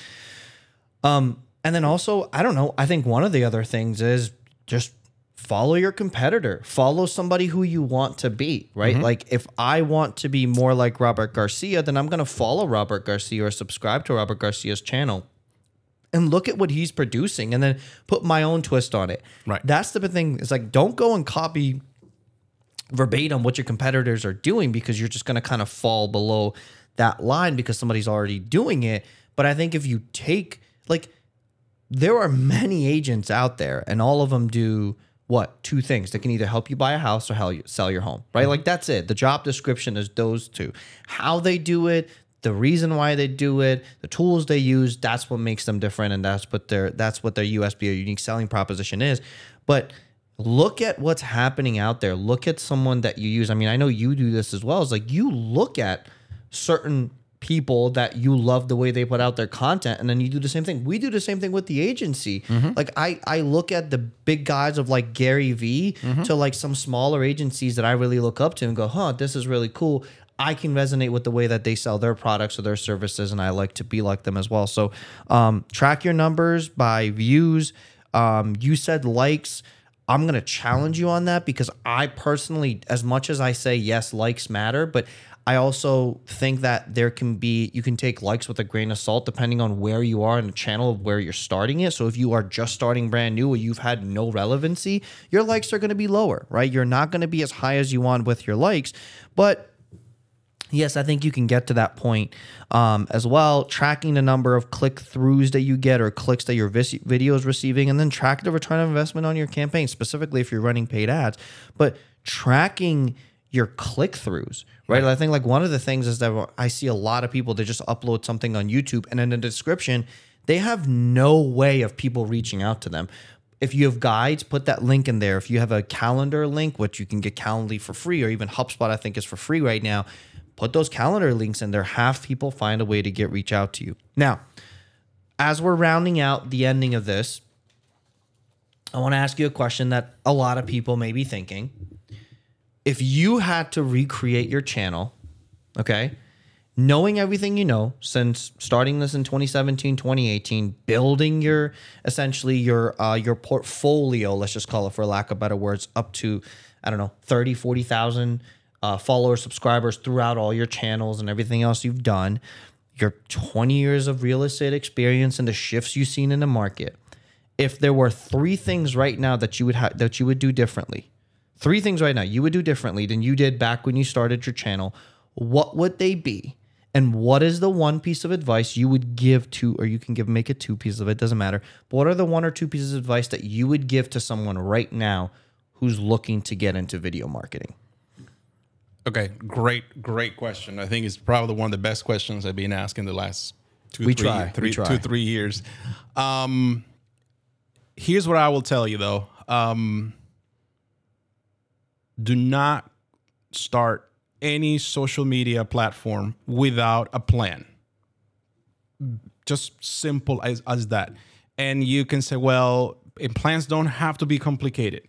Um, and then also, I don't know. I think one of the other things is just follow your competitor. Follow somebody who you want to be, right? Mm-hmm. Like if I want to be more like Robert Garcia, then I'm going to follow Robert Garcia or subscribe to Robert Garcia's channel and look at what he's producing and then put my own twist on it. Right. That's the thing. It's like don't go and copy verbatim what your competitors are doing because you're just going to kind of fall below that line because somebody's already doing it. But I think if you take like there are many agents out there and all of them do what two things they can either help you buy a house or help you sell your home right mm-hmm. like that's it the job description is those two how they do it the reason why they do it, the tools they use, that's what makes them different and that's what their that's what their USP or unique selling proposition is. But look at what's happening out there. Look at someone that you use. I mean, I know you do this as well. It's like you look at certain people that you love the way they put out their content and then you do the same thing. We do the same thing with the agency. Like i i look at the big guys of like gary vee to like some smaller agencies that i really look up to and go huh this is really cool. I can resonate with the way that they sell their products or their services and i like to be like them as well. So um, track your numbers by views. Um, you said likes. I'm going to challenge you on that because I personally, as much as I say yes, likes matter, but I also think that there can be, you can take likes with a grain of salt depending on where you are in the channel of where you're starting it. So if you are just starting brand new or you've had no relevancy, your likes are going to be lower, right? You're not going to be as high as you want with your likes, but yes, I think you can get to that point um, as well. Tracking the number of click throughs that you get or clicks that your vis- video is receiving, and then track the return of investment on your campaign, specifically if you're running paid ads. But tracking your click throughs, right? I think like one of the things is that I see a lot of people that just upload something on YouTube and in the description, they have no way of people reaching out to them. If you have guides, put that link in there. If you have a calendar link, which you can get Calendly for free, or even HubSpot, I think is for free right now, put those calendar links in there. Half people find a way to get reach out to you. Now, as we're rounding out the ending of this, I want to ask you a question that a lot of people may be thinking. If you had to recreate your channel, okay, knowing everything you know since starting this in 2017 2018 building your essentially your uh, your portfolio let's just call it for lack of better words up to i don't know 30 40000 uh, followers subscribers throughout all your channels and everything else you've done your 20 years of real estate experience and the shifts you've seen in the market if there were three things right now that you would have that you would do differently three things right now you would do differently than you did back when you started your channel what would they be and what is the one piece of advice you would give to or you can give make it two pieces of it doesn't matter but what are the one or two pieces of advice that you would give to someone right now who's looking to get into video marketing Okay, great, great question. I think it's probably one of the best questions I've been asking the last two, We three, try, we try. two, three years. Um, here's what I will tell you though. Um, do not start any social media platform without a plan. Just simple as, as that. And you can say, well, and plans don't have to be complicated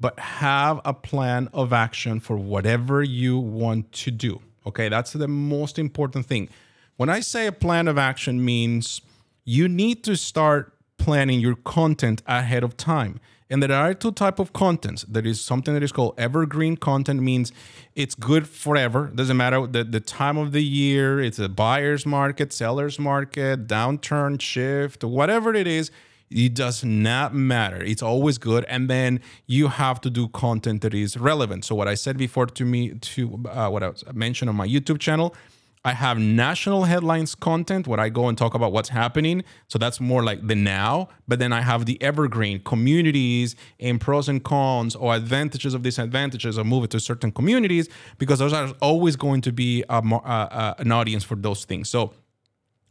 but have a plan of action for whatever you want to do. Okay, that's the most important thing. When I say a plan of action means you need to start planning your content ahead of time. And there are two type of contents. There is something that is called evergreen content means it's good forever. Doesn't matter the, the time of the year, it's a buyer's market, seller's market, downturn, shift, whatever it is, it does not matter. It's always good. And then you have to do content that is relevant. So what I said before to me, to uh, what I mentioned on my YouTube channel, I have national headlines content where I go and talk about what's happening. So that's more like the now. But then I have the evergreen communities and pros and cons or advantages of disadvantages of moving to certain communities because those are always going to be a, mo- uh, uh, an audience for those things. So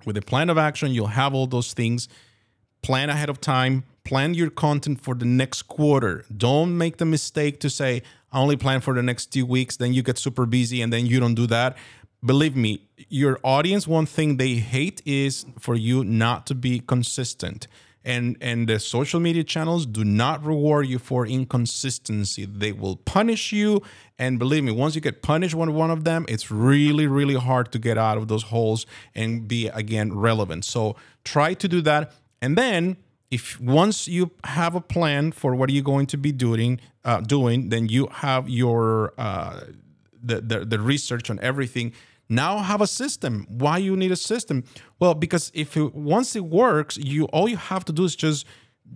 with a plan of action, you'll have all those things plan ahead of time plan your content for the next quarter don't make the mistake to say i only plan for the next two weeks then you get super busy and then you don't do that believe me your audience one thing they hate is for you not to be consistent. And and the social media channels do not reward you for inconsistency. They will punish you. And believe me once you get punished one one of them it's really really hard to get out of those holes and be again relevant. So try to do that. And then if once you have a plan for what you're going to be doing, uh, doing, then you have your uh, the, the the research on everything. Now have a system. Why you need a system? Well, because if it, once it works, you all you have to do is just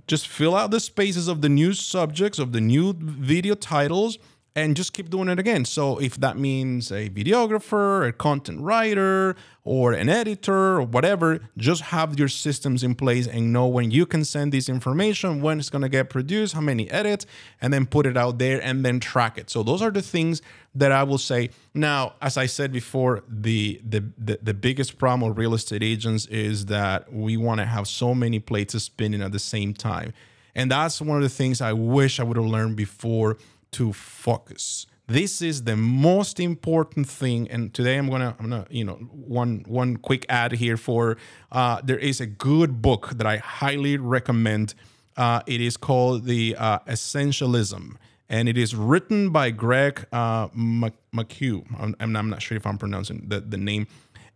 just fill out the spaces of the new subjects of the new video titles and just keep doing it again. So if that means a videographer, a content writer, or an editor, or whatever, just have your systems in place and know when you can send this information, when it's gonna get produced, how many edits, and then put it out there and then track it. So those are the things that I will say. Now, as I said before, the the the, the biggest problem with real estate agents is that we want to have so many plates spinning at the same time. And that's one of the things I wish I would have learned before to focus. This is the most important thing. And today I'm gonna, I'm gonna, you know, one one quick ad here for. Uh, there is a good book that I highly recommend. Uh, it is called the uh, Essentialism, and it is written by Greg uh, McHugh. I'm, I'm not sure if I'm pronouncing the, the name.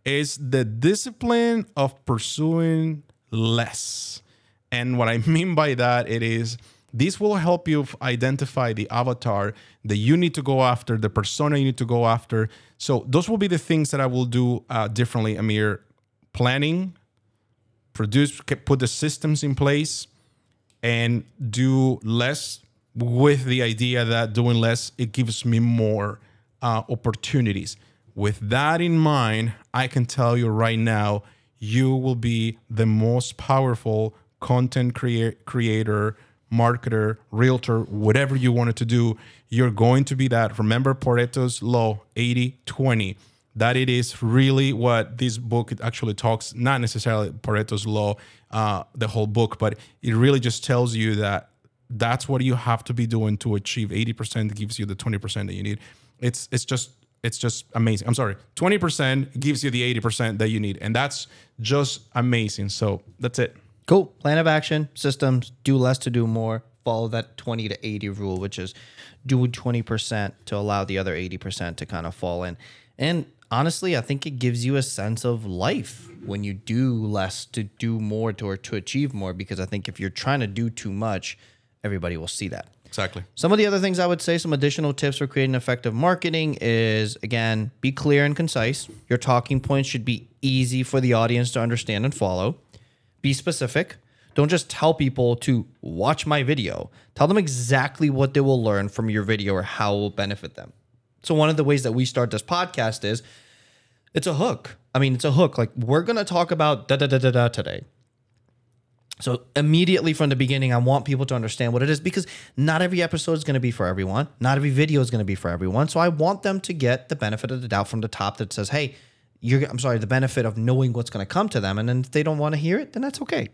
Is the discipline of pursuing less, and what I mean by that, it is this will help you identify the avatar that you need to go after, the persona you need to go after. So those will be the things that I will do uh, differently, Amir. Planning, produce, put the systems in place, and do less with the idea that doing less it gives me more uh, opportunities. With that in mind, I can tell you right now, you will be the most powerful content crea- creator marketer, realtor, whatever you wanted to do, you're going to be that. Remember Pareto's law 80 20. That it is really what this book actually talks, not necessarily Pareto's law, uh, the whole book, but it really just tells you that that's what you have to be doing to achieve 80% gives you the 20% that you need. It's it's just it's just amazing. I'm sorry. 20% gives you the 80% that you need. And that's just amazing. So that's it. Cool. Plan of action, systems, do less to do more. Follow that 20 to 80 rule, which is do 20% to allow the other 80% to kind of fall in. And honestly, I think it gives you a sense of life when you do less to do more to, or to achieve more. Because I think if you're trying to do too much, everybody will see that. Exactly. Some of the other things I would say, some additional tips for creating effective marketing is again, be clear and concise. Your talking points should be easy for the audience to understand and follow. Be specific. Don't just tell people to watch my video. Tell them exactly what they will learn from your video or how it will benefit them. So, one of the ways that we start this podcast is it's a hook. I mean, it's a hook. Like, we're going to talk about da da da da da today. So, immediately from the beginning, I want people to understand what it is because not every episode is going to be for everyone. Not every video is going to be for everyone. So, I want them to get the benefit of the doubt from the top that says, hey, you're I'm sorry, the benefit of knowing what's going to come to them. And then if they don't want to hear it, then that's okay.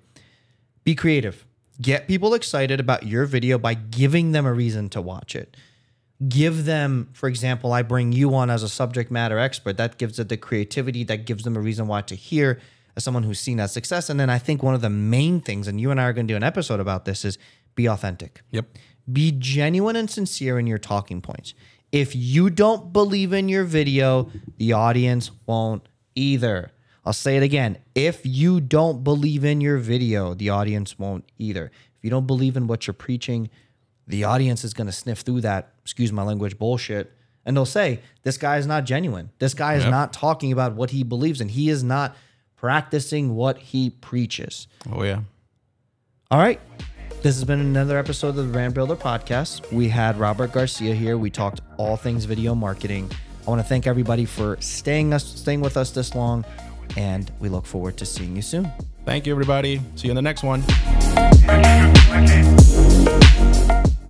Be creative. Get people excited about your video by giving them a reason to watch it. Give them, for example, I bring you on as a subject matter expert. That gives it the creativity, that gives them a reason why to hear as someone who's seen that success. And then I think one of the main things, and you and I are going to do an episode about this, is be authentic. Yep. Be genuine and sincere in your talking points. If you don't believe in your video, the audience won't either. I'll say it again. If you don't believe in your video, the audience won't either. If you don't believe in what you're preaching, the audience is going to sniff through that, excuse my language, bullshit. And they'll say, this guy is not genuine. This guy is yep. not talking about what he believes in. He is not practicing what he preaches. Oh, yeah. All right. This has been another episode of the Brand Builder Podcast. We had Robert Garcia here. We talked all things video marketing. I want to thank everybody for staying us staying with us this long, and we look forward to seeing you soon. Thank you, everybody. See you in the next one.